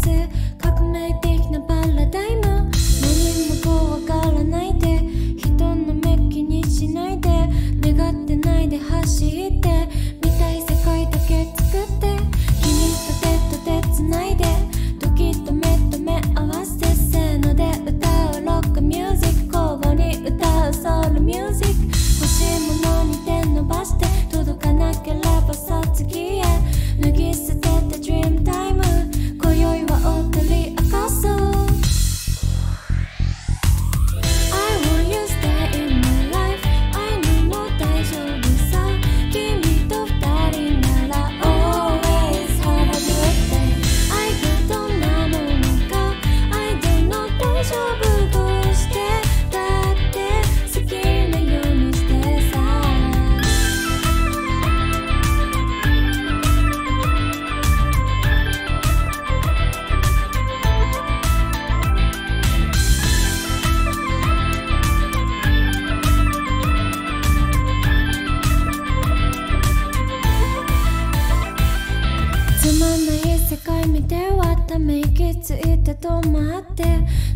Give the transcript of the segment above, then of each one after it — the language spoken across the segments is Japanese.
パつまんない世界見てはため息ついて止まって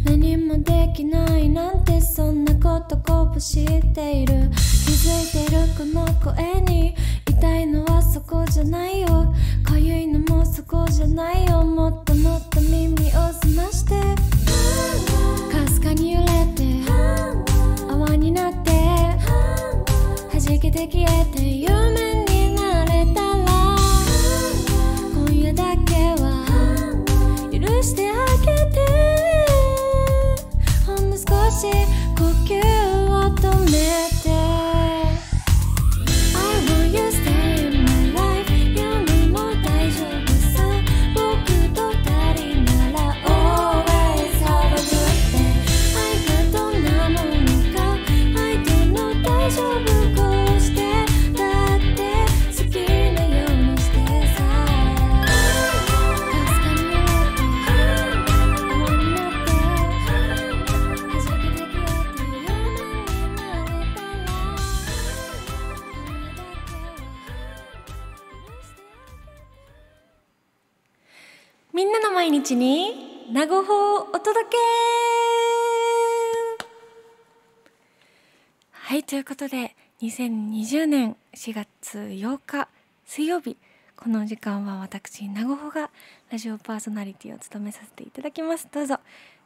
何もできないなんてそんなことこぼしている。気づいてるこの声に痛いのはそこじゃないよ。かゆいのもそこじゃないよ。もっともっと耳を澄まして。かすかに揺れて。泡になって。弾けて消えて。夢にけは許してあげて。ほんの少し呼吸に名護法をお届け。はいということで2020年4月8日水曜日。この時間は私名護法がラジオパーソナリティを務めさせていただきます。どうぞ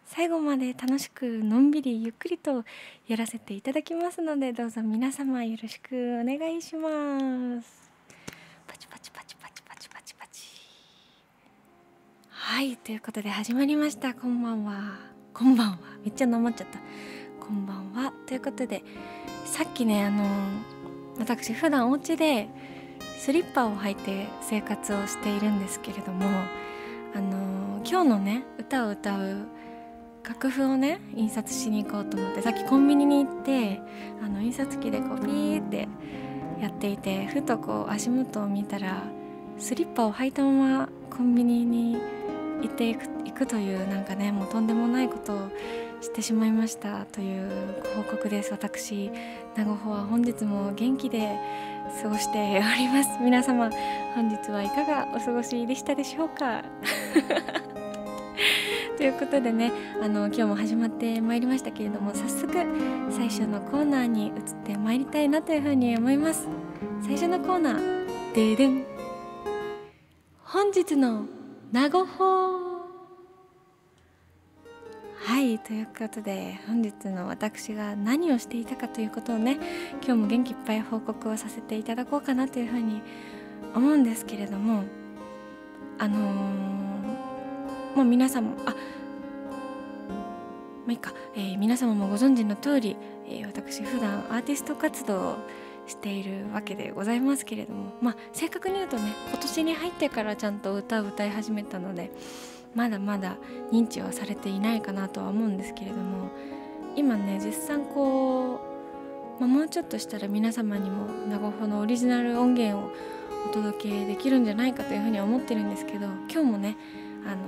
最後まで楽しくのんびりゆっくりとやらせていただきますのでどうぞ皆様よろしくお願いします。パチパチパチパチパチはいということで始まりました。こんばんは。こんばんは。めっちゃなまっちゃった。こんばんは。ということでさっきねあの私普段お家でスリッパを履いて生活をしているんですけれどもあの今日のね歌を歌う楽譜をね印刷しに行こうと思ってさっきコンビニに行ってあの印刷機でこうピーってやっていてふとこう足元を見たらスリッパを履いたままコンビニに行っていく行くというなんかねもうとんでもないことをしてしまいましたというご報告です。私名護穂は本日も元気で過ごしております。皆様本日はいかがお過ごしでしたでしょうか？ということでねあの今日も始まってまいりましたけれども早速最初のコーナーに移ってまいりたいなというふうに思います。最初のコーナーででん。本日の名護法はいということで本日の私が何をしていたかということをね今日も元気いっぱい報告をさせていただこうかなというふうに思うんですけれどもあのー、もう皆さんもあまあいいか、えー皆様もご存知の通り、えー私普段アーティスト活動をしているわけでございますけれどもまあ正確に言うとね今年に入ってからちゃんと歌を歌い始めたのでまだまだ認知はされていないかなとは思うんですけれども今ね絶賛こう、まあ、もうちょっとしたら皆様にも名護法のオリジナル音源をお届けできるんじゃないかというふうには思ってるんですけど今日もねあの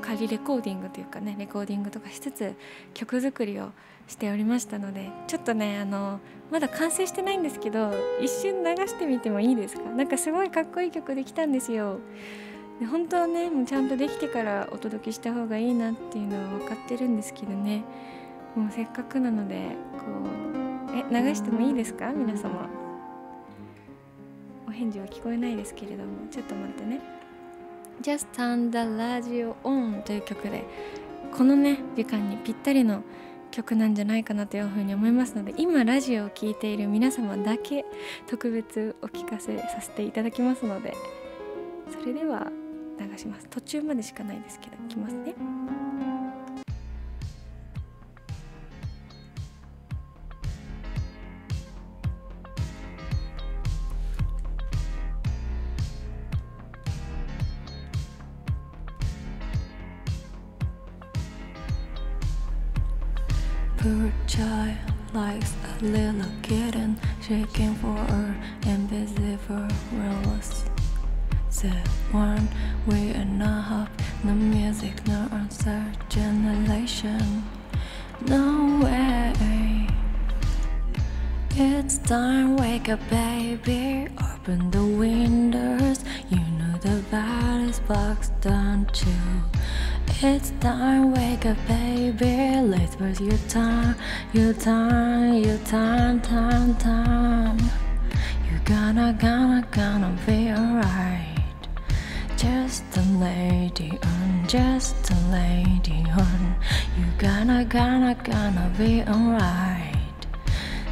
仮レコーディングというかねレコーディングとかしつつ曲作りをしておりましたのでちょっとねあのまだ完成してないんですけど一瞬流してみてもいいですか？なんかすごいかっこいい曲できたんですよ。で本当はねもうちゃんとできてからお届けした方がいいなっていうのは分かってるんですけどね。もうせっかくなのでこうえ流してもいいですか？皆様。お返事は聞こえないですけれどもちょっと待ってね。Just Turn the Radio On という曲でこのね時間にぴったりの曲なんじゃないかなというふうに思いますので今ラジオを聴いている皆様だけ特別お聞かせさせていただきますのでそれでは流します。途中までしかないですけどいきますね。Poor child likes a little kitten shaking for her invisible rules. The one we are not no music, no answer generation. No way. It's time, wake up, baby. Open the windows. You know the body's boxed, don't you? It's time, wake up, baby. Let's waste your time, your time, your time, time, time. You're gonna, gonna, gonna be alright. Just a lady on, just a lady on. You're gonna, gonna, gonna be alright.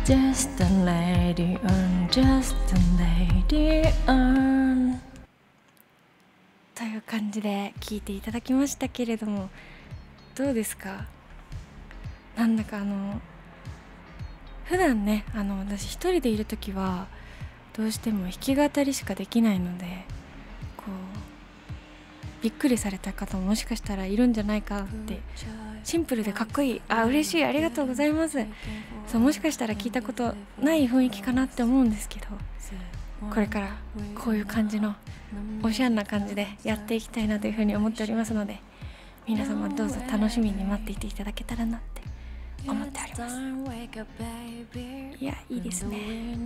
Just a lady on, just a lady on. という感じで聞いていただきましたけれどもどうですか？なんだかあの普段ねあの私一人でいる時はどうしても弾き語りしかできないのでこうびっくりされた方ももしかしたらいるんじゃないかってシンプルでかっこいいあ嬉しいありがとうございます。そうもしかしたら聞いたことない雰囲気かなって思うんですけどこれからこういう感じのおしゃんな感じでやっていきたいなというふうに思っておりますので皆様どうぞ楽しみに待っていていただけたらなって思っております。いやいいですね。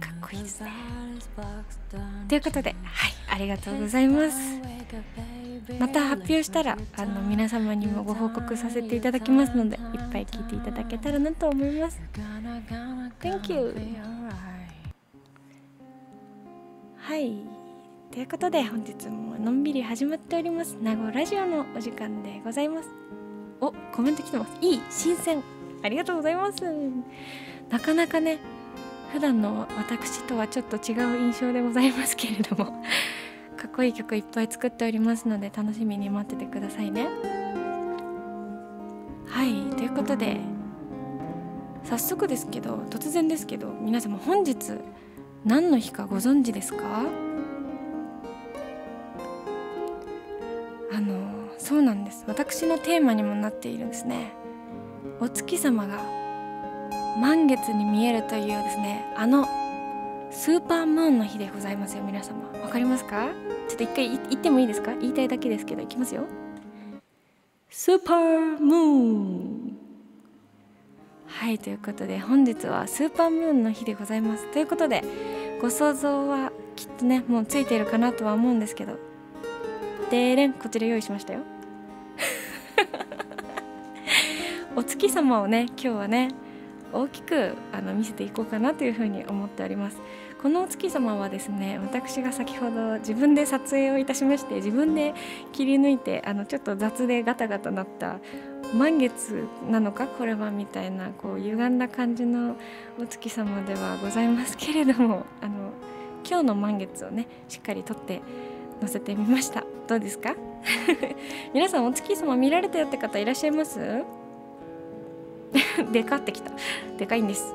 かっこいいですね。ということではいありがとうございます。また発表したらあの皆様にもご報告させていただきますのでいっぱい聞いていただけたらなと思います。Thank you はい。ということで本日ものんびり始まっております。名護ラジオのお時間でございます。おコメント来てます。いい新鮮。ありがとうございます。なかなかね普段の私とはちょっと違う印象でございますけれども かっこいい曲いっぱい作っておりますので楽しみに待っててくださいね。はいということで早速ですけど突然ですけど皆様本日何の日かご存知ですか？あのそうなんです。私のテーマにもなっているんですね。お月様が満月に見えるというですねあのスーパームーンの日でございますよ皆様。わかりますか？ちょっと一回言ってもいいですか？言いたいだけですけどいきますよ。スーパームーン。はいということで本日はスーパームーンの日でございます。ということでご想像はきっとねもうついているかなとは思うんですけどでれんこちら用意しましたよ。お月様をね今日はね大きくあの見せていこうかなというふうに思っております。このお月様はですね私が先ほど自分で撮影をいたしまして自分で切り抜いてあのちょっと雑でガタガタなった満月なのかこれはみたいなこう歪んだ感じのお月様ではございますけれどもあの今日の満月をねしっかり撮って載せてみました。どうですか？皆さんお月様見られたよって方いらっしゃいます？でかってきた。でかいんです。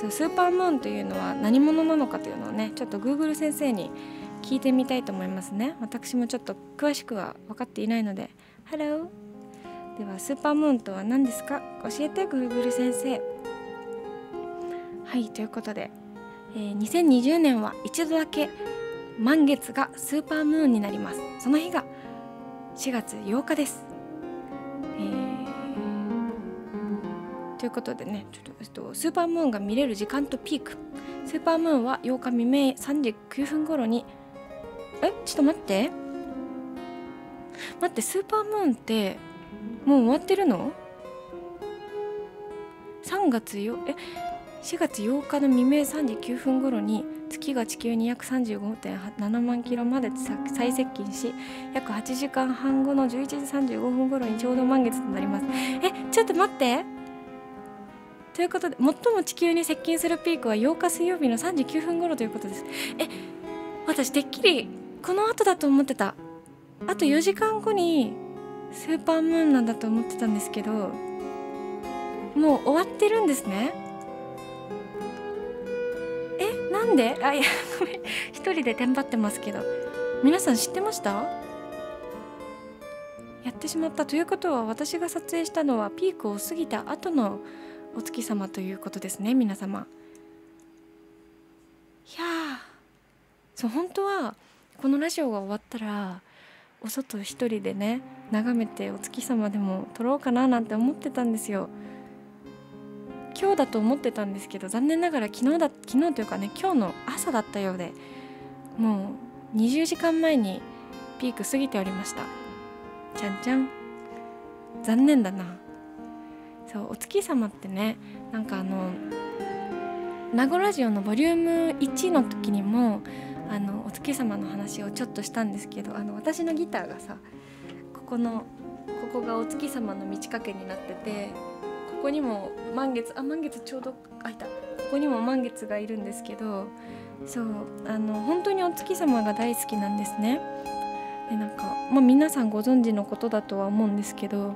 そうスーパームーンというのは何者なのかというのをねちょっと Google 先生に聞いてみたいと思いますね。私もちょっと詳しくは分かっていないので。Hello ではスーパームーンとは何ですか？教えて Google 先生。はいということで、えー、2020年は一度だけ満月がスーパームーンになります。その日が4月8日です。えーということでねちょっと、スーパームーンが見れる時間とピーク。スーパームーンは8日未明3時9分頃に。えちょっと待って。待ってスーパームーンってもう終わってるの ?3 月よえ4月8日の未明3時9分頃に月が地球に約35.7万キロまで最接近し約8時間半後の11時35分頃にちょうど満月となります。えちょっと待って。ということで最も地球に接近するピークは8日水曜日の3時9分頃ということです。え私てっきりこの後だと思ってた。あと4時間後にスーパームーンなんだと思ってたんですけどもう終わってるんですね。なんで？あいやごめん。一人でテンパってますけど。皆さん知ってました？やってしまったということは私が撮影したのはピークを過ぎた後のお月様ということですね皆様。いやそう本当はこのラジオが終わったらお外一人でね眺めてお月様でも撮ろうかななんて思ってたんですよ。今日だと思ってたんですけど残念ながら昨日だ昨日というかね今日の朝だったようでもう20時間前にピーク過ぎておりました。ちゃんちゃん。残念だな。そうお月様ってねなんかあの名護ラジオのボリューム1の時にもあのお月様の話をちょっとしたんですけどあの私のギターがさここのここがお月様の満ち欠けになっててここにも満月あ満月ちょうどあいたここにも満月がいるんですけどそうあの本当にお月様が大好きなんですね。でなんか、まあ、皆さんご存知のことだとは思うんですけど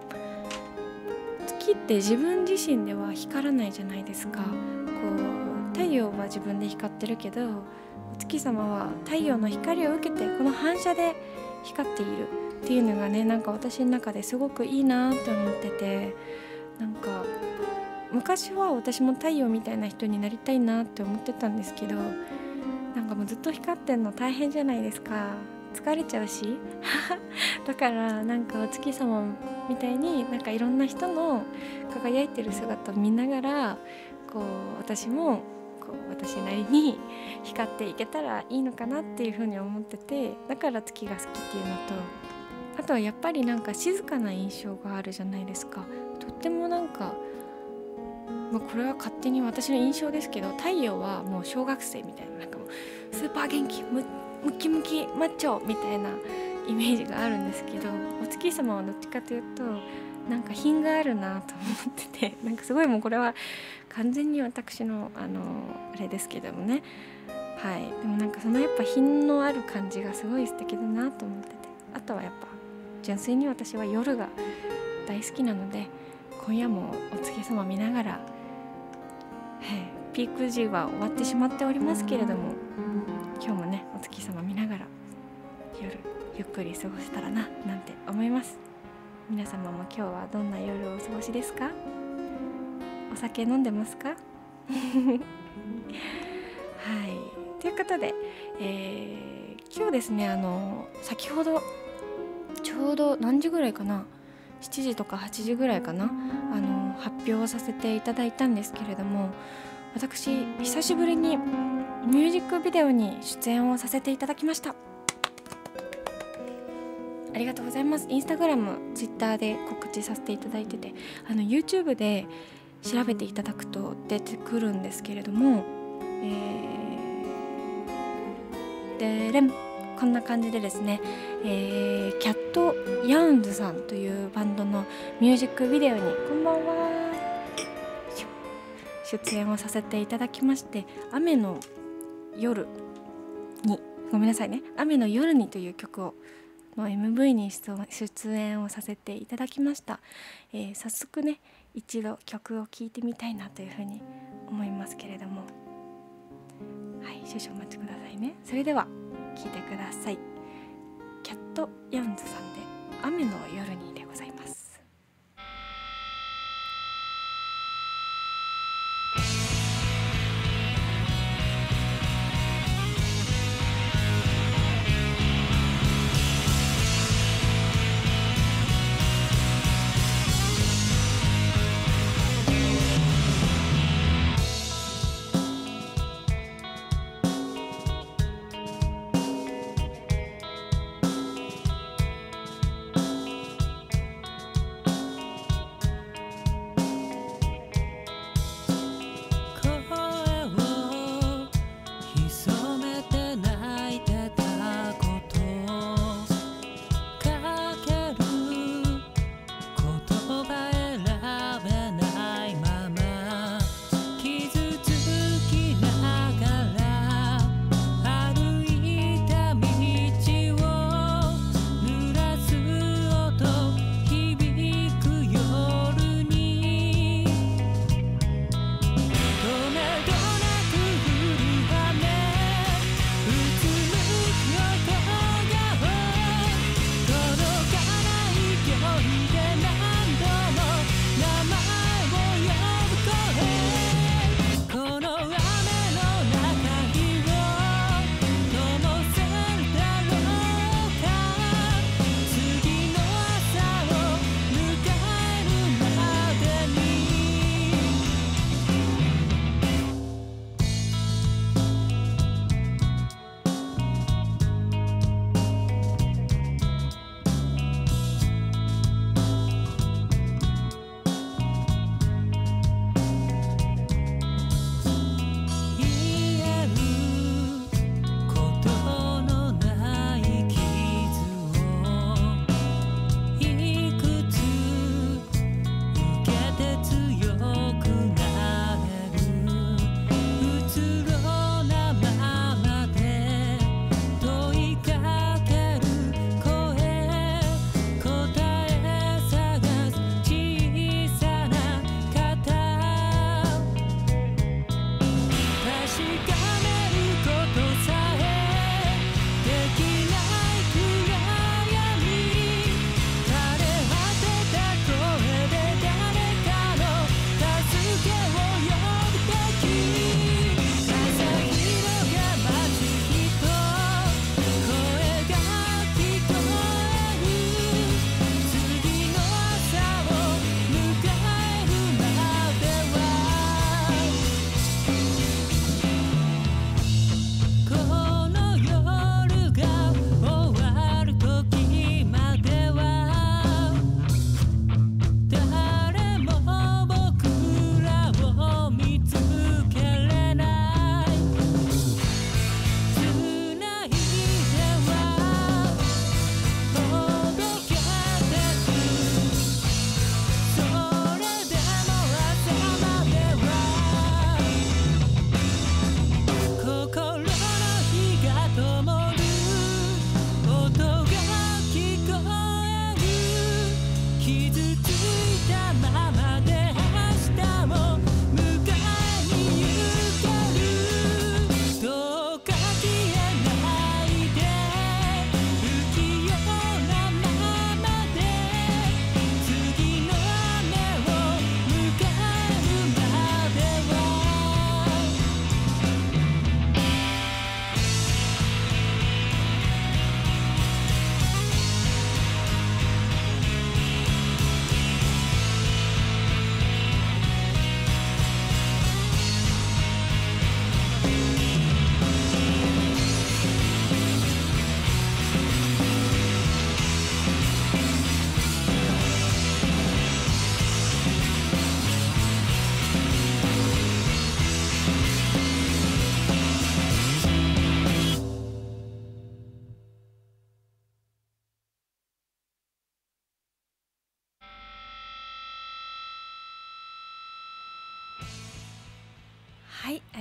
月って自分自身では光らないじゃないですか。こう太陽は自分で光ってるけどお月様は太陽の光を受けてこの反射で光っているっていうのがねなんか私の中ですごくいいなって思っててなんか昔は私も太陽みたいな人になりたいなって思ってたんですけどなんかもうずっと光ってんの大変じゃないですか。疲れちゃうし。だからなんかお月様みたいになんかいろんな人の輝いてる姿を見ながらこう私もこう私なりに 光っていけたらいいのかなっていうふうに思っててだから月が好きっていうのとあとはやっぱりなんか静かな印象があるじゃないですか。とってもなんか、まあ、これは勝手に私の印象ですけど太陽はもう小学生みたいななんかもうスーパー元気ムキムキマッチョみたいなイメージがあるんですけどお月様はどっちかというとなんか品があるなと思ってて なんかすごいもうこれは完全に私のあのあれですけどもね。はい。でもなんかそのやっぱ品のある感じがすごい素敵だなと思っててあとはやっぱ純粋に私は夜が大好きなので今夜もお月様見ながら、はい、ピーク時は終わってしまっておりますけれども今日もねお月様見ながら夜ゆっくり過ごせたらななんて思います。皆様も今日はどんな夜をお過ごしですか？お酒飲んでますか？はい。ということで、えー、今日ですねあの先ほどちょうど何時ぐらいかな7時とか8時ぐらいかな。あの発表をさせていただいたんですけれども私久しぶりにミュージックビデオに出演をさせていただきました。ありがとうございます。インスタグラムツイッターで告知させていただいててあの YouTube で調べていただくと出てくるんですけれどもえー、でれんこんな感じでですね、えー、キャット・ヤウンズさんというバンドのミュージックビデオにこんばんは出演をさせていただきまして「雨の夜に」ごめんなさいね「雨の夜に」という曲をの MV に出演をさせていただきました、えー、早速ね一度曲を聴いてみたいなというふうに思いますけれども。はい少々お待ちくださいね。それでは。聴いてください。キャットヤンズさんで「雨の夜に」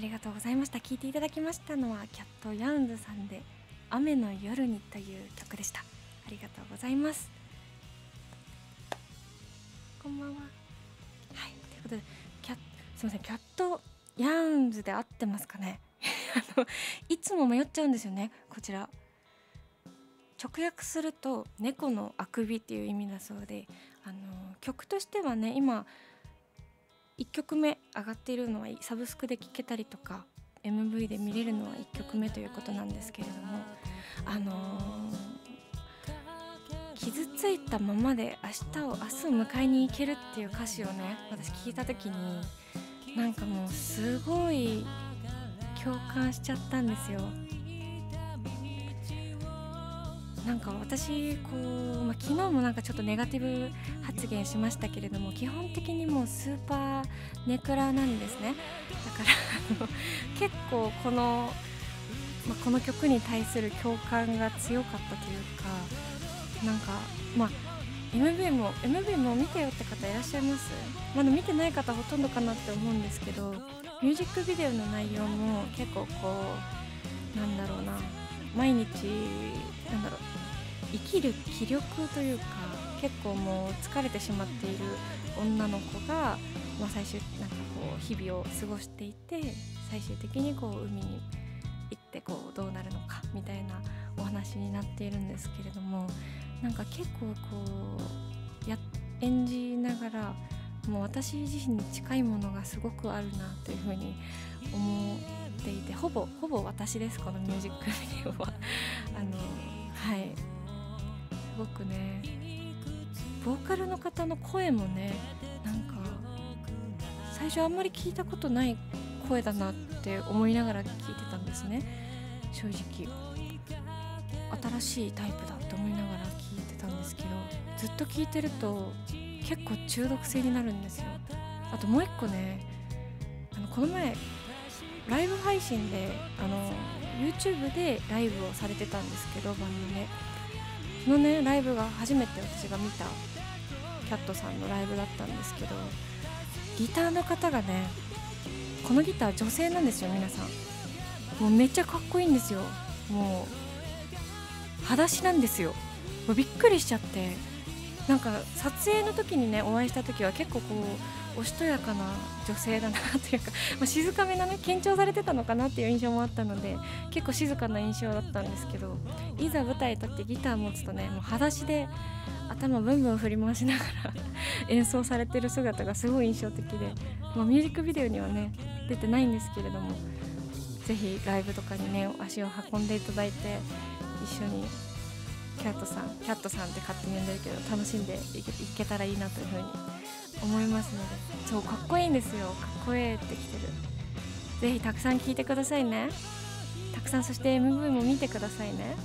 りがとうございました。聞いていただきましたのはキャットヤウンズさんで雨の夜にという曲でした。ありがとうございます。こんばんは。はいということでキャすみませんキャットヤウンズで合ってますかね？あのいつも迷っちゃうんですよねこちら。直訳すると「猫のあくび」っていう意味だそうであの曲としてはね今1曲目上がっているのはサブスクで聴けたりとか MV で見れるのは1曲目ということなんですけれどもあのー、傷ついたままで明日を明日を迎えに行けるっていう歌詞をね私聞いた時になんかもうすごい共感しちゃったんですよ。なんか私こう、まあ、昨日もなんかちょっとネガティブ発言しましたけれども基本的にもうスーパーネクラなんですね。だから結構この、まあ、この曲に対する共感が強かったというかなんかまあ MV も MV も見てよって方いらっしゃいます？まだ見てない方ほとんどかなって思うんですけどミュージックビデオの内容も結構こうなんだろうな毎日なんだろう生きる気力というか結構もう疲れてしまっている女の子が、まあ、最終なんかこう日々を過ごしていて最終的にこう海に行ってこうどうなるのかみたいなお話になっているんですけれどもなんか結構こうや演じながらもう私自身に近いものがすごくあるなというふうに思っていてほぼほぼ私ですこのミュージックビデオは。あのはい。ごくね。ボーカルの方の声もねなんか最初あんまり聞いたことない声だなって思いながら聞いてたんですね。正直。新しいタイプだって思いながら聞いてたんですけどずっと聞いてると結構中毒性になるんですよ。あともう一個ねあのこの前ライブ配信であの YouTube でライブをされてたんですけどバンドで。のねライブが初めて私が見たキャットさんのライブだったんですけどギターの方がねこのギター女性なんですよ皆さん。もうめっちゃかっこいいんですよ。もう裸足なんですよ。もうびっくりしちゃって。なんか撮影の時にねお会いした時は結構こうおしとやかな女性だなというか、まあ、静かめなね緊張されてたのかなっていう印象もあったので結構静かな印象だったんですけどいざ舞台立ってギター持つとねもう裸足で頭ブンブン振り回しながら 演奏されてる姿がすごい印象的で、まあ、ミュージックビデオにはね出てないんですけれどもぜひライブとかにね足を運んでいただいて一緒にキャットさんキャットさんって勝手に呼んでるけど楽しんでいけたらいいなというふうに思いますのでそうかっこいいんですよ。かっこええってきてる。ぜひたくさん聴いてくださいね。たくさんそして MV も見てくださいね。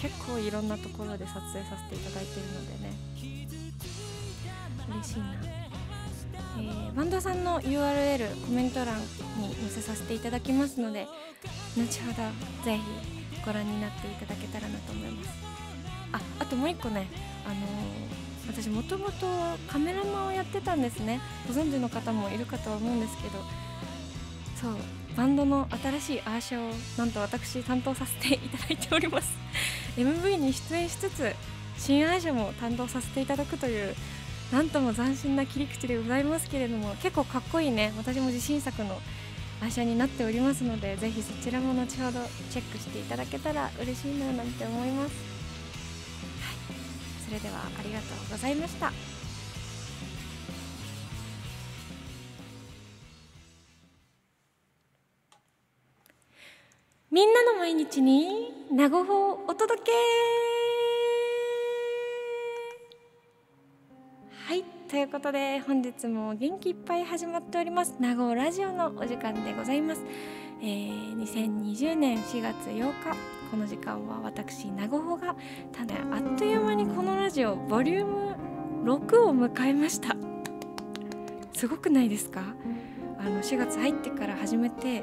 結構いろんなところで撮影させていただいてるのでね。嬉しいな、えー、バンドさんの URL コメント欄に載せさせていただきますので後ほどぜひご覧になっていただけたらなと思います。ああともう一個ねあの、私もともとカメラマンをやってたんですね。ご存知の方もいるかとは思うんですけどそうバンドの新しいアーシャをなんと私担当させていただいております。MV に出演しつつ新アーシャも担当させていただくというなんとも斬新な切り口でございますけれども結構かっこいいね。私も自信作のアーシャになっておりますのでぜひそちらも後ほどチェックしていただけたら嬉しいななんて思います。それではありがとうございました。みんなの毎日に名護法お届け。はいということで本日も元気いっぱい始まっております。名護ラジオのお時間でございます、えー、2020年4月8日この時間は私名護穂がただあっという間にこのラジオボリューム6を迎えました。すごくないですか？あの4月入ってから始めてよ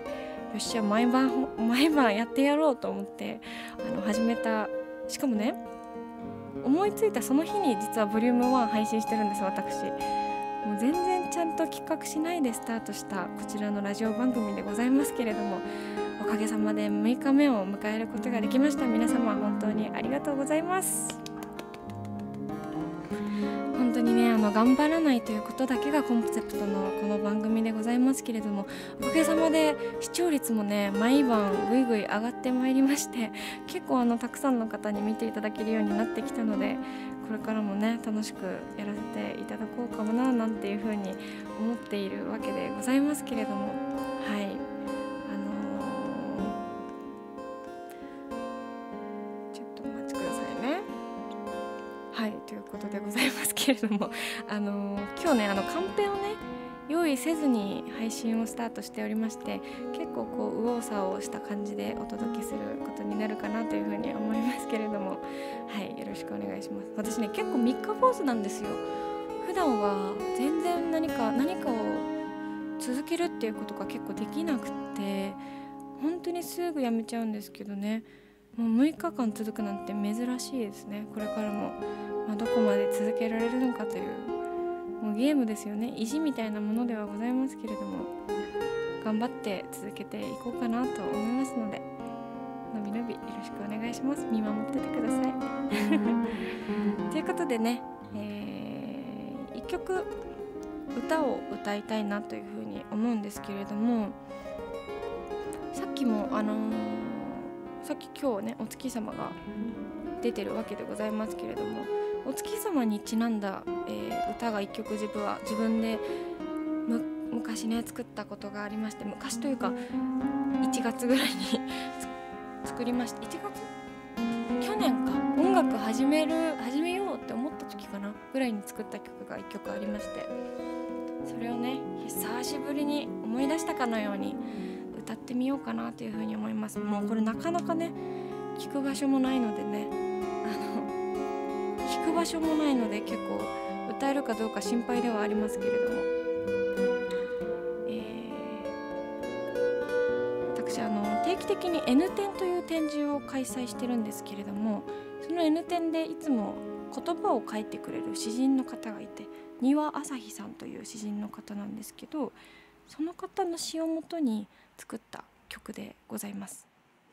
っしゃ毎晩毎晩やってやろうと思ってあの始めたしかもね思いついたその日に実はボリューム1配信してるんです私。もう全然ちゃんと企画しないでスタートしたこちらのラジオ番組でございますけれどもおかげさまで6日目を迎えることができました。皆様本当にありがとうございます。本当にねあの頑張らないということだけがコンセプトのこの番組でございますけれどもおかげさまで視聴率もね毎晩ぐいぐい上がってまいりまして結構あのたくさんの方に見ていただけるようになってきたのでこれからもね楽しくやらせていただこうかもななんていうふうに思っているわけでございますけれども。はい。あのーちょっとお待ちくださいね。はいということでございますけれども。あのー今日ねあのカンペをね用意せずに配信をスタートしておりまして結構こう右往左往した感じでお届けすることになるかなというふうに思いますけれどもはいよろしくお願いします。私ね結構3日坊主なんですよ。普段は全然何か何かを続けるっていうことが結構できなくって本当にすぐやめちゃうんですけどね。もう6日間続くなんて珍しいですね。これからも、まあ、どこまで続けられるのかというもうゲームですよね。意地みたいなものではございますけれども頑張って続けていこうかなと思いますのでのびのびよろしくお願いします。見守っててください。ということでね、えー、一曲歌を歌いたいなというふうに思うんですけれどもさっきもあのーさっき今日ねお月様が出てるわけでございますけれどもお月様にちなんだ、えー歌が一曲自分は自分で昔ね作ったことがありまして昔というか1月ぐらいに 作りました。1月去年か。音楽始める始めようって思った時かな。ぐらいに作った曲が1曲ありまして。それをね久しぶりに思い出したかのように歌ってみようかなというふうに思います。もうこれなかなかね聞く場所もないのでね。く場所もないので結構歌えるかどうか心配ではありますけれども、えー私あの定期的に N 展という展示を開催してるんですけれどもその N 展でいつも言葉を書いてくれる詩人の方がいて丹羽朝日さんという詩人の方なんですけどその方の詩をもとに作った曲でございます。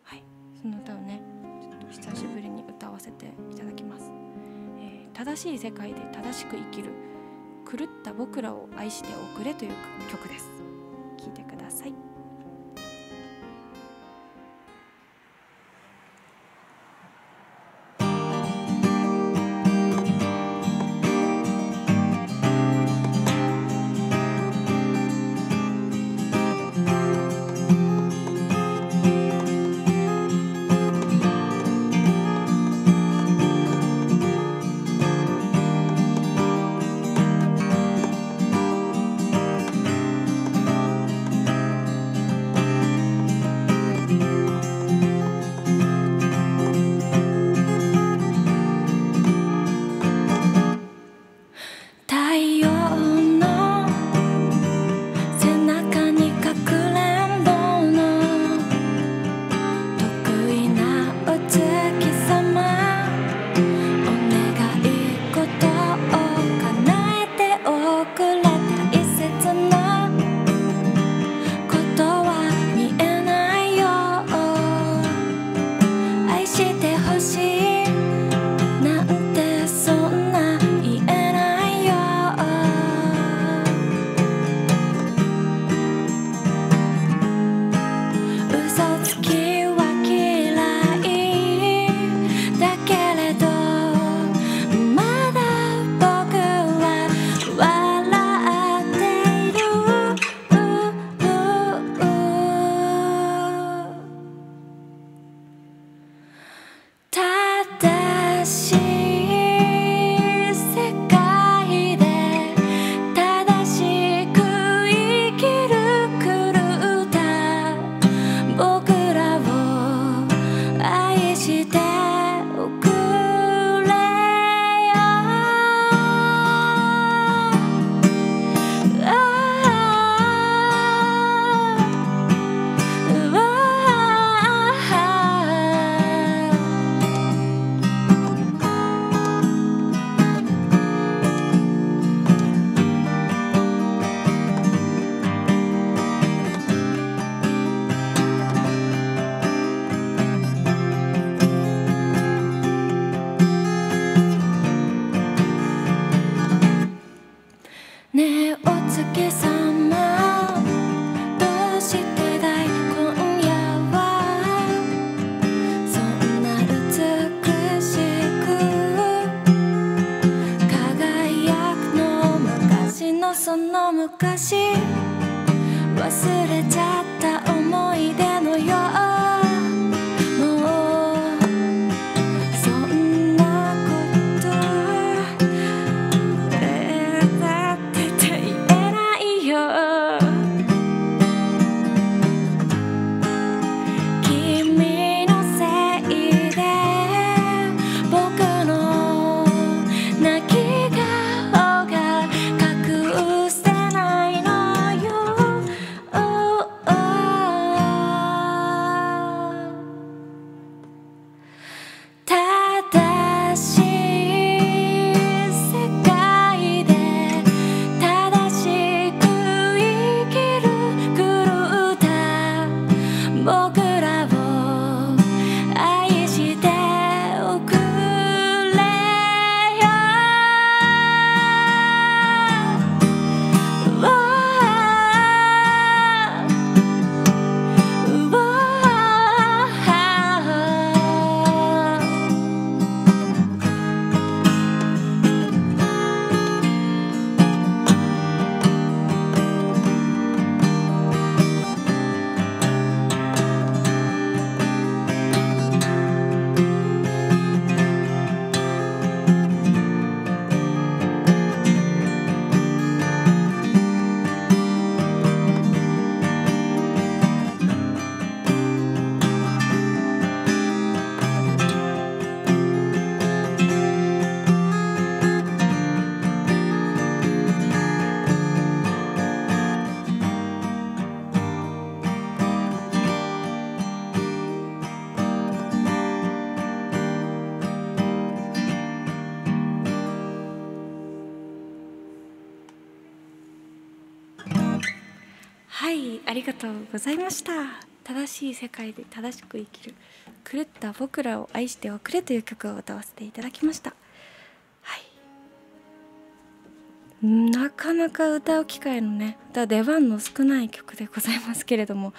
はい、その歌をねちょっと久しぶりに歌わせていただきます。正しい世界で正しく生きる狂った僕らを愛しておくれという曲です。いありがとうございました。正しい世界で正しく生きる狂った僕らを愛しておくれという曲を歌わせていただきました。はい。なかなか歌う機会のね歌出番の少ない曲でございますけれども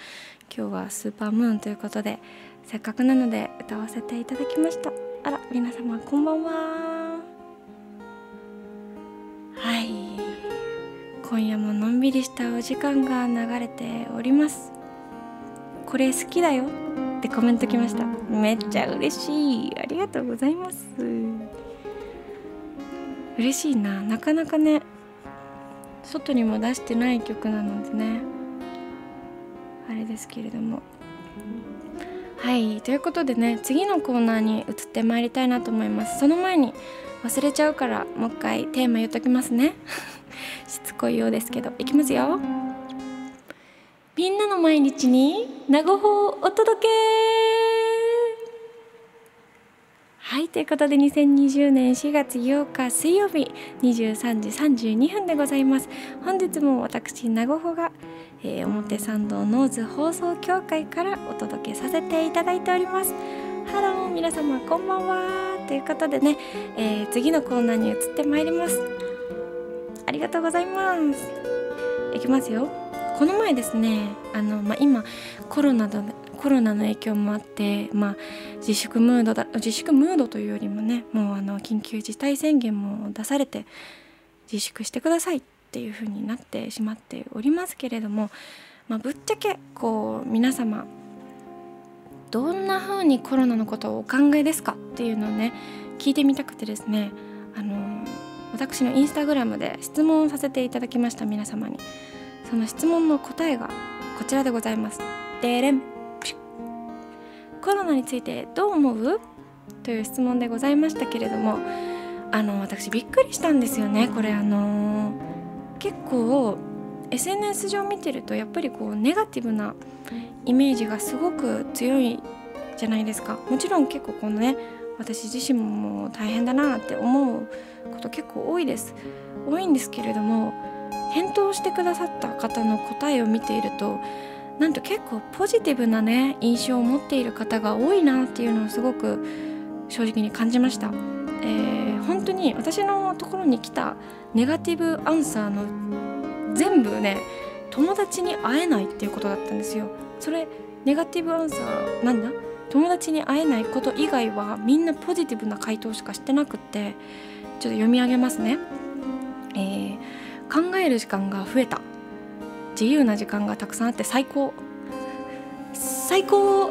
今日はスーパームーンということでせっかくなので歌わせていただきました。あら皆様こんばんは。はい。今夜ものんびりしたお時間が流れております。これ好きだよ。ってコメント来ました。めっちゃ嬉しい。ありがとうございます。嬉しいな。なかなかね外にも出してない曲なのでね。あれですけれども。はい。ということでね次のコーナーに移ってまいりたいなと思います。その前に忘れちゃうからもう一回テーマ言っときますね。しつこいようですけどいきますよ。みんなの毎日に名護法をお届け。はいということで2020年4月8日水曜日23時32分でございます。本日も私名護法が、えー表参道ノーズ放送協会からお届けさせていただいております。ハロー皆様こんばんは。ということでね、えー次のコーナーに移ってまいります。ありがとうございます。いきますよ。この前ですねあの、まあ、今コロナだコロナの影響もあって、まあ、自粛ムードだ自粛ムードというよりもねもうあの緊急事態宣言も出されて自粛してくださいっていう風になってしまっておりますけれども、まあ、ぶっちゃけこう皆様どんな風にコロナのことをお考えですかっていうのをね聞いてみたくてですねあの私のインスタグラムで質問をさせていただきました皆様に。その質問の答えがこちらでございます。でれん。ピュッコロナについてどう思う？という質問でございましたけれどもあの私びっくりしたんですよねこれ。あの結構 SNS 上見てるとやっぱりこうネガティブなイメージがすごく強いじゃないですか。もちろん結構このね私自身も大変だなって思うこと結構多いです。多いんですけれども返答してくださった方の答えを見ているとなんと結構ポジティブなね印象を持っている方が多いなっていうのをすごく正直に感じました、えー本当に私のところに来たネガティブアンサーの全部ね友達に会えないっていうことだったんですよ。それネガティブアンサーなんだ？友達に会えないこと以外はみんなポジティブな回答しかしてなくってちょっと読み上げますね、えー考える時間が増えた。自由な時間がたくさんあって最高。最高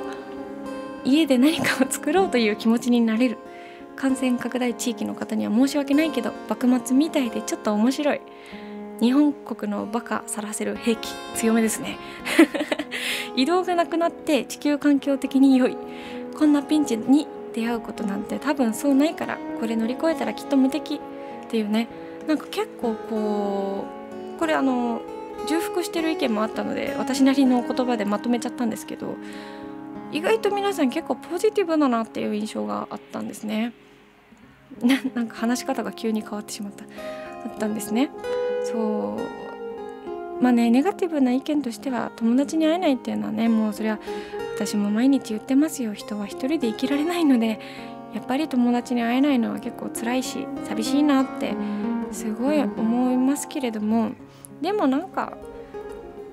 家で何かを作ろうという気持ちになれる。感染拡大地域の方には申し訳ないけど幕末みたいでちょっと面白い。日本国のバカさらせる兵器強めですね。移動がなくなって地球環境的に良い。こんなピンチに出会うことなんて多分そうないからこれ乗り越えたらきっと無敵。っていうね。なんか結構こうこれあの重複してる意見もあったので私なりの言葉でまとめちゃったんですけど意外と皆さん結構ポジティブだなっていう印象があったんですね。なんか話し方が急に変わってしまった。あったんですね。そう。まあねネガティブな意見としては友達に会えないっていうのはねもうそれは私も毎日言ってますよ。人は一人で生きられないのでやっぱり友達に会えないのは結構辛いし寂しいなってすごい思いますけれどもでもなんか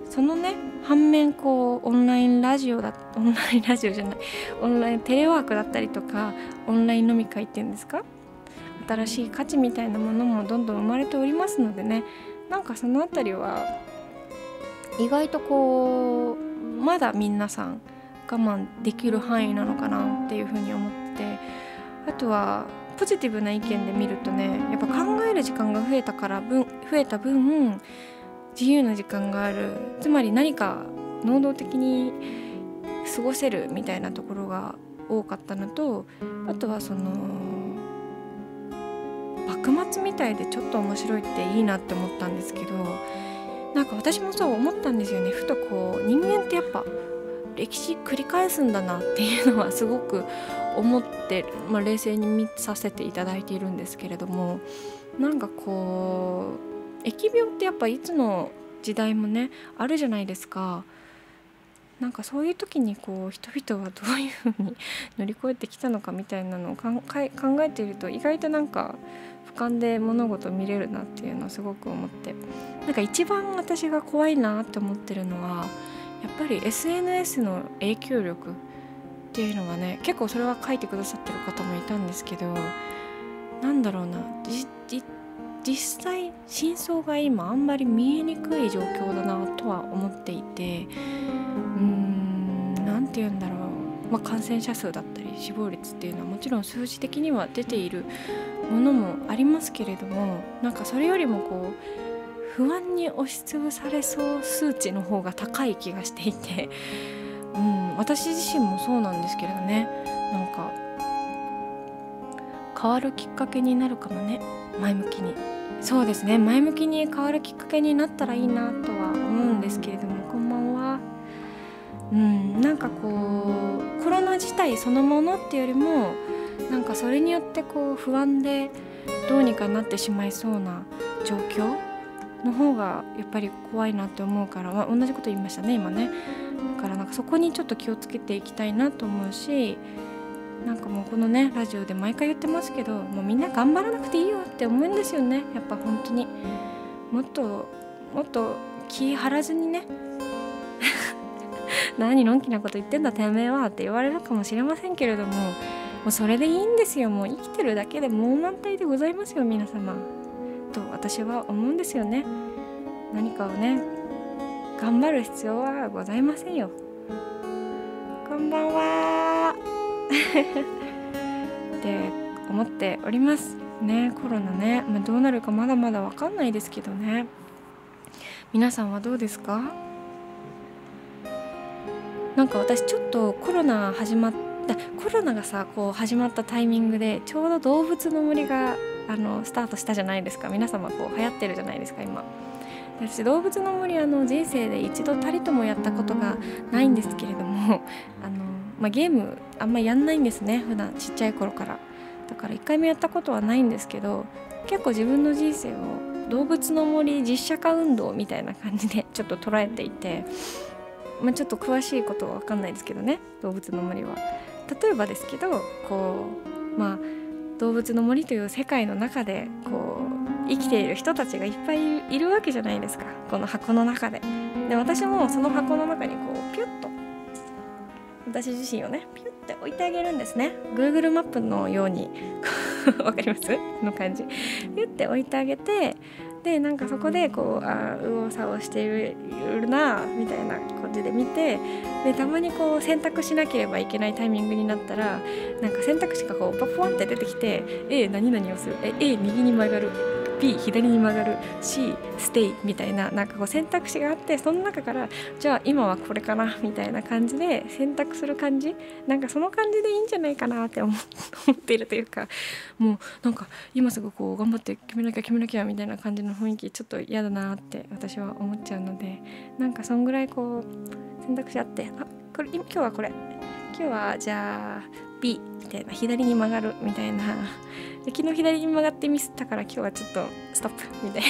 そのね反面こうオンラインラジオだオンラインラジオじゃないオンラインテレワークだったりとかオンライン飲み会っていうんですか？新しい価値みたいなものもどんどん生まれておりますのでね。なんかその辺りは意外とこうまだ皆さん我慢できる範囲なのかなっていうふうに思って。あとはポジティブな意見で見るとねやっぱ考える時間が増えたから分増えた分自由な時間がある。つまり何か能動的に過ごせるみたいなところが多かったのとあとはその幕末みたいでちょっと面白いっていいなって思ったんですけどなんか私もそう思ったんですよねふとこう人間ってやっぱ歴史繰り返すんだなっていうのはすごく思って、まあ、冷静に見させていただいているんですけれどもなんかこう疫病ってやっぱいつの時代もねあるじゃないですか。なんかそういう時にこう人々はどういうふうに乗り越えてきたのかみたいなのを考えていると意外となんか俯瞰で物事見れるなっていうのをすごく思って。なんか一番私が怖いなって思ってるのはやっぱり SNS の影響力っていうのはね結構それは書いてくださってる方もいたんですけどなんだろうな実際真相が今あんまり見えにくい状況だなとは思っていてうーん何て言うんだろう、まあ、感染者数だったり死亡率っていうのはもちろん数字的には出ているものもありますけれどもなんかそれよりもこう不安に押しつぶされそう数値の方が高い気がしていて、うん、私自身もそうなんですけれどね。なんか変わるきっかけになるかもね。前向きに。そうですね。前向きに変わるきっかけになったらいいなとは思うんですけれどもこんばんは。うんなんかこうコロナ自体そのものっていうよりもなんかそれによってこう不安でどうにかなってしまいそうな状況の方がやっぱり怖いなって思うから、まあ、同じこと言いましたね今ね。だからなんかそこにちょっと気をつけていきたいなと思うしなんかもうこのねラジオで毎回言ってますけどもうみんな頑張らなくていいよって思うんですよね。やっぱ本当に。もっともっと気張らずにね。何のんきなこと言ってんだてめえはって言われるかもしれませんけれどももうそれでいいんですよ。もう生きてるだけでもう満体でございますよ皆様。と私は思うんですよね。何かをね頑張る必要はございませんよ。こんばんは。って思っております。ねコロナね、まあ、どうなるかまだまだ分かんないですけどね。皆さんはどうですか？なんか私ちょっとコロナ始まってたコロナがさこう始まったタイミングでちょうど動物の森があのスタートしたじゃないですか。皆様こう流行ってるじゃないですか今。私動物の森あの人生で一度たりともやったことがないんですけれども あの、まあ、ゲームあんまやんないんですね普段ちっちゃい頃から。だから一回もやったことはないんですけど結構自分の人生を動物の森実写化運動みたいな感じで ちょっと捉えていて、まあ、ちょっと詳しいことは分かんないですけどね動物の森は。例えばですけどこうまあ動物の森という世界の中でこう生きている人たちがいっぱいいるわけじゃないですか。この箱の中で。で私もその箱の中にこうピュッと私自身をねピュッて置いてあげるんですね。Google マップのように。わかります？の感じ。ピュッて置いてあげてでなんかそこでこうあ右往左往しているなみたいな感じで見てでたまにこう選択しなければいけないタイミングになったらなんか選択肢がこうパポンって出てきて A 何々をする。え A 右に曲がる。B 左に曲がる C ステイみたいななんかこう選択肢があってその中からじゃあ今はこれかなみたいな感じで選択する感じ？なんかその感じでいいんじゃないかなって思っているというかもうなんか今すぐこう頑張って決めなきゃ決めなきゃみたいな感じの雰囲気ちょっと嫌だなって私は思っちゃうのでなんかそんぐらいこう選択肢あってあこれ今日はこれ今日はじゃあ B みたいな左に曲がるみたいなで昨日左に曲がってミスったから今日はちょっとストップみたいな。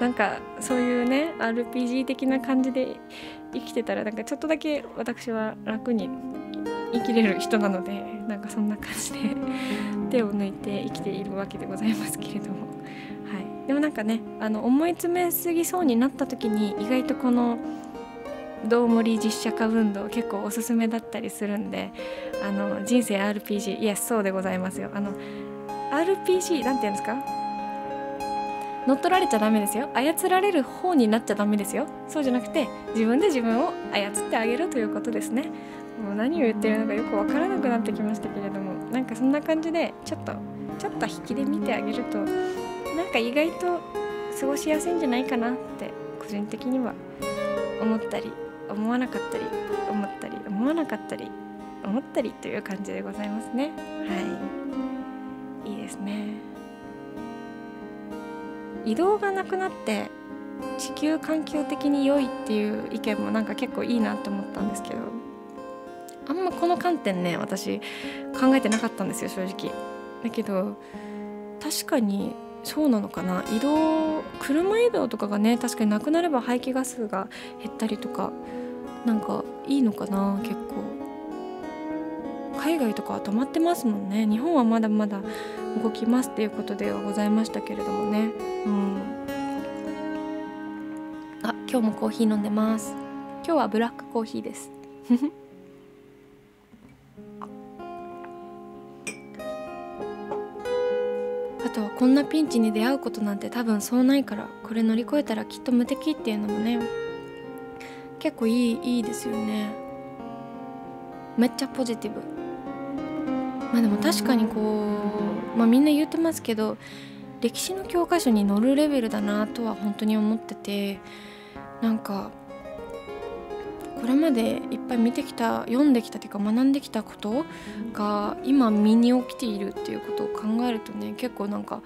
なんかそういうね RPG 的な感じで生きてたらなんかちょっとだけ私は楽に生きれる人なのでなんかそんな感じで手を抜いて生きているわけでございますけれども、はい、でもなんかねあの思い詰めすぎそうになった時に意外とこの「どうもり実写化運動結構おすすめだったりするんであの人生 RPG いやそうでございますよ。あの RPG なんて言うんですか？乗っ取られちゃダメですよ。操られる方になっちゃダメですよ。そうじゃなくて自分で自分を操ってあげるということですね。もう何を言ってるのかよくわからなくなってきましたけれどもなんかそんな感じでちょっとちょっと引きで見てあげるとなんか意外と過ごしやすいんじゃないかなって個人的には思ったり思わなかったり思ったり思わなかったり思ったりという感じでございますね。はい。ですね。移動がなくなって地球環境的に良いっていう意見もなんか結構いいなと思ったんですけどあんまこの観点ね私考えてなかったんですよ正直。だけど確かにそうなのかな。移動車移動とかがね確かになくなれば排気ガスが減ったりとかなんかいいのかな結構。海外とかは止まってますもんね。日本はまだまだ動きますっていうことではございましたけれどもね。うん。あ今日もコーヒー飲んでます。今日はブラックコーヒーです。あとはこんなピンチに出会うことなんて多分そうないからこれ乗り越えたらきっと無敵っていうのもね。結構いいいいですよね。めっちゃポジティブ。まあでも確かにこうまあみんな言ってますけど歴史の教科書に載るレベルだなとは本当に思っててなんかこれまでいっぱい見てきた読んできたというか学んできたことが今身に起きているっていうことを考えるとね結構なんか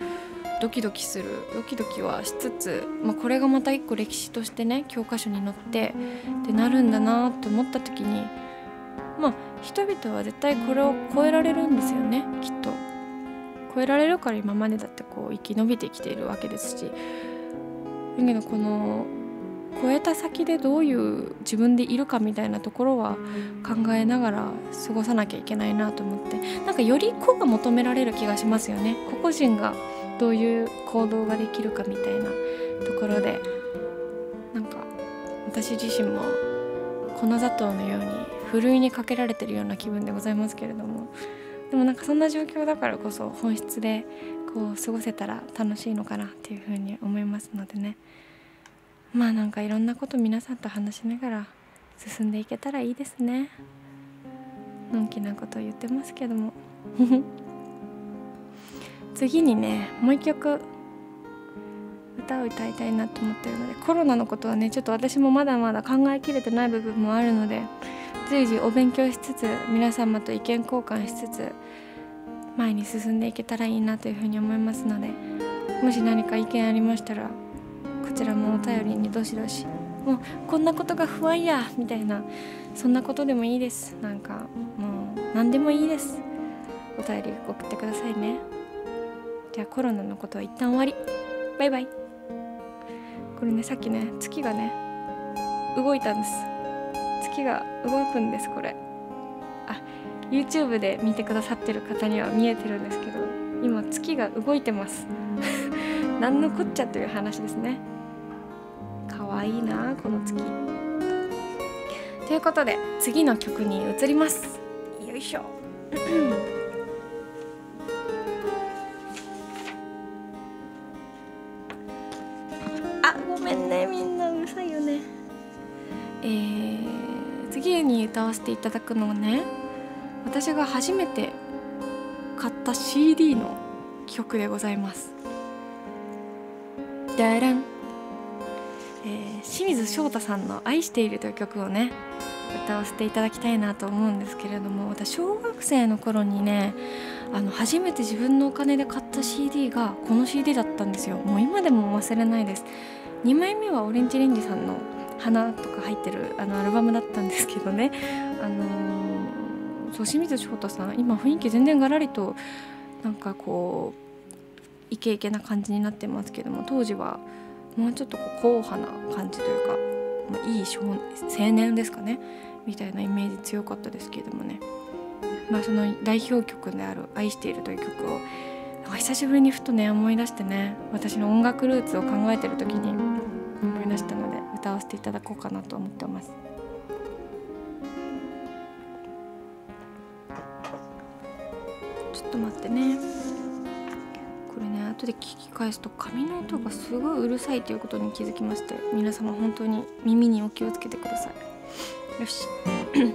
ドキドキするドキドキはしつつ、まあ、これがまた一個歴史としてね教科書に載ってってなるんだなって思った時にまあ人々は絶対これを超えられるんですよねきっと。超えられるから今までだってこう生き延びてきているわけですしだけどこの超えた先でどういう自分でいるかみたいなところは考えながら過ごさなきゃいけないなと思ってなんかより個が求められる気がしますよね。個々人がどういう行動ができるかみたいなところでなんか私自身も粉砂糖のようにふるいにかけられてるような気分でございますけれどもでもなんかそんな状況だからこそ本質でこう過ごせたら楽しいのかなっていうふうに思いますのでね。まあなんかいろんなこと皆さんと話しながら進んでいけたらいいですね。のんきなことを言ってますけども。次にねもう一曲。歌を歌いたいなと思ってるのでコロナのことはねちょっと私もまだまだ考えきれてない部分もあるので随時お勉強しつつ皆様と意見交換しつつ前に進んでいけたらいいなというふうに思いますのでもし何か意見ありましたらこちらもお便りにどしどし。もうこんなことが不安やみたいなそんなことでもいいです。なんかもう何でもいいです。お便り送ってくださいね。じゃあコロナのことは一旦終わり。バイバイ。これねさっきね月がね動いたんです。月が動くんですこれ。あ YouTube で見てくださってる方には見えてるんですけど今月が動いてます。何のこっちゃという話ですね。かわいいなこの月。ということで次の曲に移ります。よいしょ。あごめんねみんなうるさいよね。えー次に歌わせていただくのはね私が初めて買った CD の曲でございます。ダラン、えー、清水翔太さんの「愛している」という曲をね歌わせていただきたいなと思うんですけれども私小学生の頃にねあの初めて自分のお金で買った CD がこの CD だったんですよ。もう今でも忘れないです。2枚目はオレンジレンジさんの「花」とか入ってるあのアルバムだったんですけどね。あのー、そう清水翔太さん今雰囲気全然ガラリとなんかこうイケイケな感じになってますけども当時はもうちょっとこう硬派な感じというか、まあ、いい少青年ですかね。みたいなイメージ強かったですけれどもね、まあ、その代表曲である「愛している」という曲を久しぶりにふとね思い出してね私の音楽ルーツを考えてる時に思い出したの歌わせていただこうかなと思ってます。ちょっと待ってね。これね後で聞き返すと紙の音がすごいうるさいということに気づきまして皆様本当に耳にお気をつけてくださいよし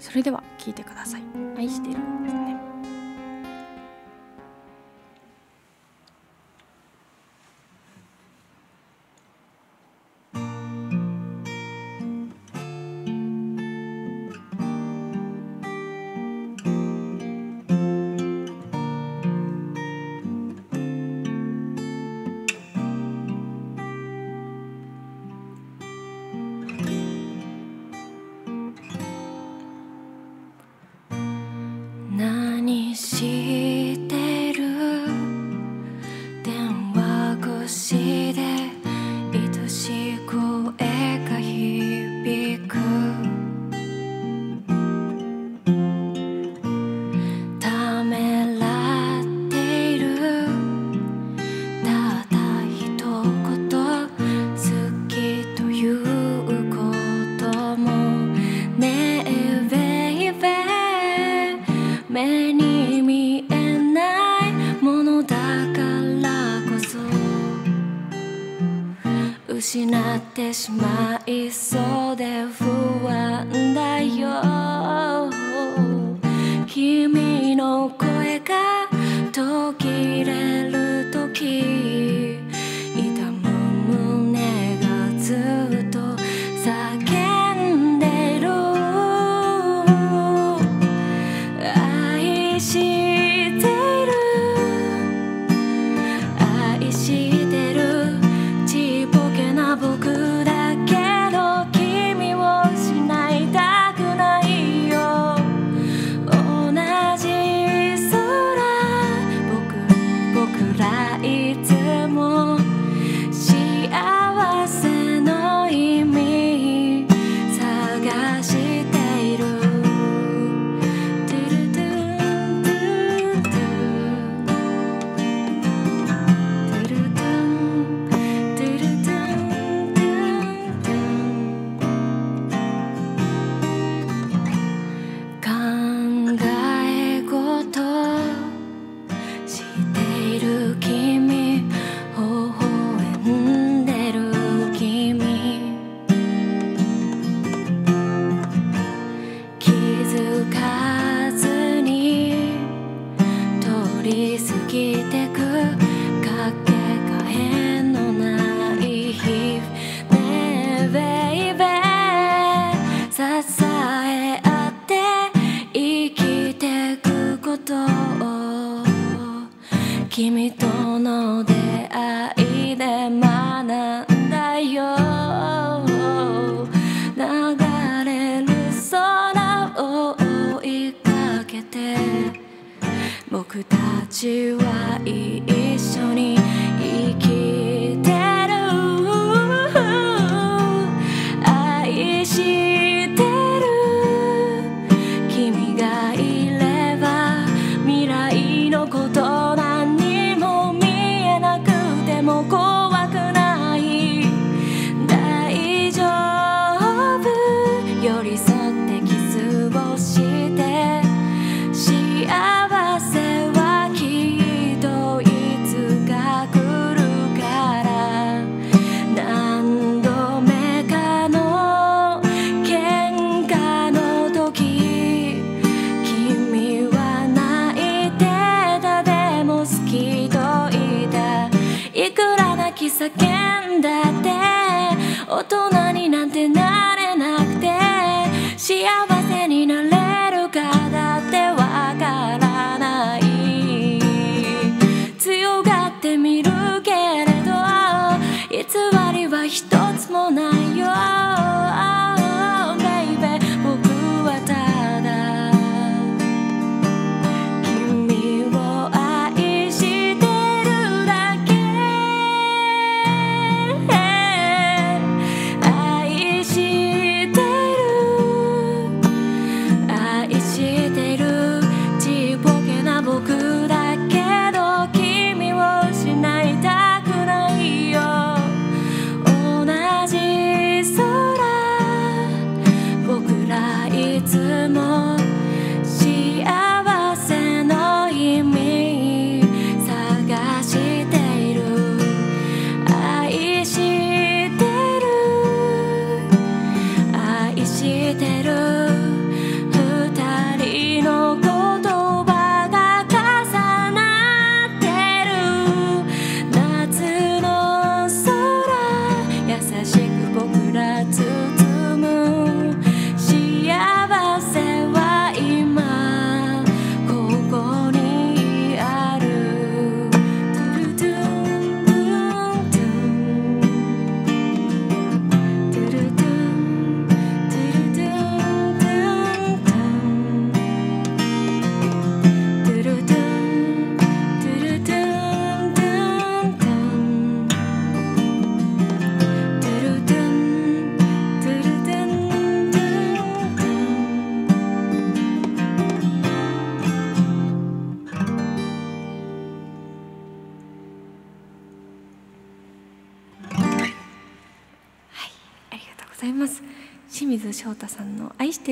それでは聞いてください愛してるですね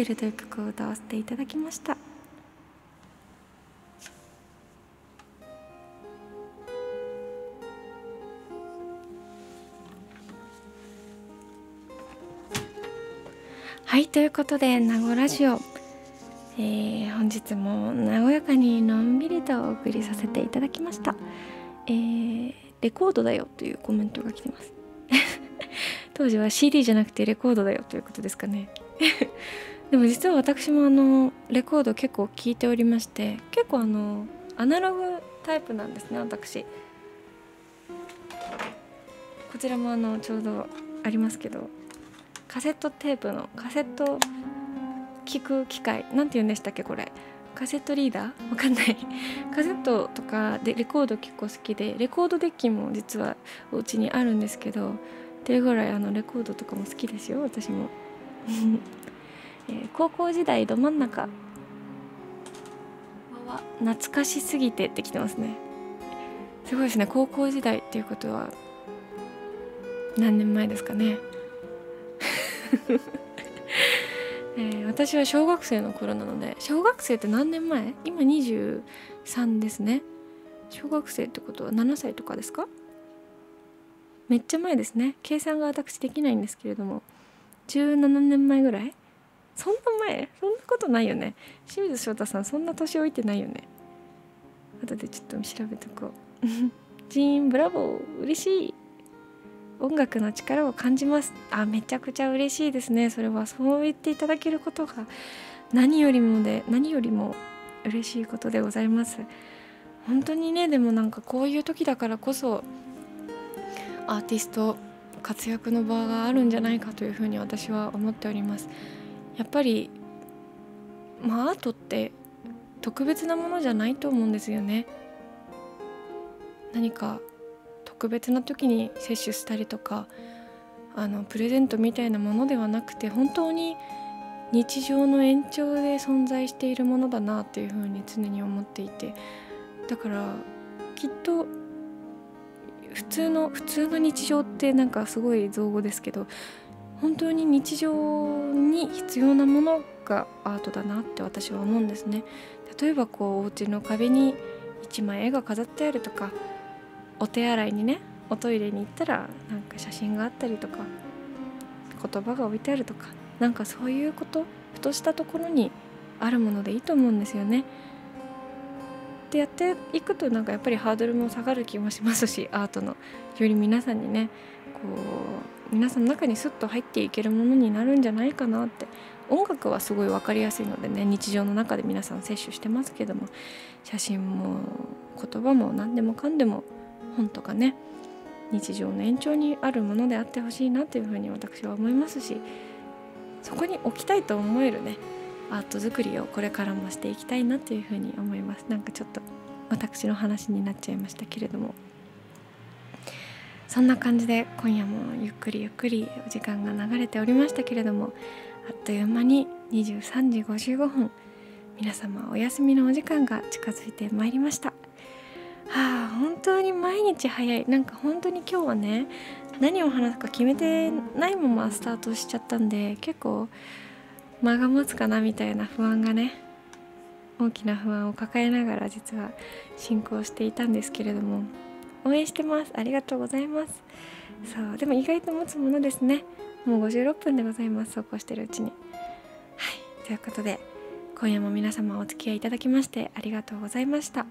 んの「愛している」という曲を歌わせていただきました。はいということで名護ラジオ、えー本日も和やかにのんびりとお送りさせていただきました、えーレコードだよというコメントが来てます。当時は CD じゃなくてレコードだよということですかね。でも実は私もあのレコード結構聴いておりまして結構あのアナログタイプなんですね私。こちらもあのちょうどありますけどカセットテープのカセット聞く機械なんて言うんでしたっけこれ。カセットリーダー？わかんない。カセットとかでレコード結構好きでレコードデッキも実はお家にあるんですけどっていうぐらいあのレコードとかも好きですよ私も、えー高校時代ど真ん中。は懐かしすぎてってきてますね。すごいですね。高校時代っていうことは何年前ですかね。えー私は小学生の頃なので小学生って何年前？今23ですね。小学生ってことは7歳とかですか？めっちゃ前ですね。計算が私できないんですけれども17年前ぐらいそんな前？そんなことないよね。清水翔太さんそんな年老いてないよね。後でちょっと調べとこう。ジーンブラボー。嬉しい。音楽の力を感じます。あめちゃくちゃ嬉しいですね。それは。そう言っていただけることが何よりもで何よりも嬉しいことでございます。本当にねでもなんかこういう時だからこそアーティスト活躍の場があるんじゃないかというふうに私は思っております。やっぱりまあアートって特別なものじゃないと思うんですよね。何か特別な時に摂取したりとかあのプレゼントみたいなものではなくて本当に日常の延長で存在しているものだなっていうふうに常に思っていて。だからきっと普通の普通の日常ってなんかすごい造語ですけど本当に日常に必要なものがアートだなって私は思うんですね例えばこうお家の壁に一枚絵が飾ってあるとかお手洗いにねおトイレに行ったらなんか写真があったりとか言葉が置いてあるとかなんかそういうことふとしたところにあるものでいいと思うんですよね。でやっていくとなんかやっぱりハードルも下がる気もしますしアートのより皆さんにねこう皆さんの中にスッと入っていけるものになるんじゃないかなって。音楽はすごい分かりやすいのでね日常の中で皆さん摂取してますけども。写真も言葉も何でもかんでも本とかね日常の延長にあるものであってほしいなというふうに私は思いますしそこに置きたいと思えるねアート作りをこれからもしていきたいなというふうに思います。なんかちょっと私の話になっちゃいましたけれども。そんな感じで今夜もゆっくりゆっくりお時間が流れておりましたけれどもあっという間に23時55分皆様お休みのお時間が近づいてまいりました。はあ本当に毎日早い。なんか本当に今日はね何を話すか決めてないままスタートしちゃったんで結構間が持つかなみたいな不安がね大きな不安を抱えながら実は進行していたんですけれども応援してます。ありがとうございます。そうでも意外と持つものですね。もう56分でございます。そうこうしてるうちに。はい。ということで今夜も皆様お付き合いいただきましてありがとうございました、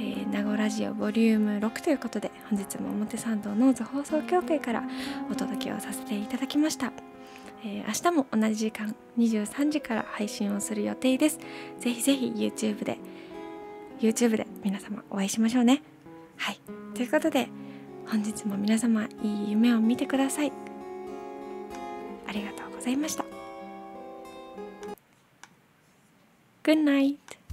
えー、 nagoラジオボリューム6ということで本日も表参道ノーズ放送協会からお届けをさせていただきました。えー、明日も同じ時間23時から配信をする予定です。ぜひぜひ YouTube で YouTube で皆様お会いしましょうね。はい。ということで本日も皆様いい夢を見てください。ありがとうございました。Good night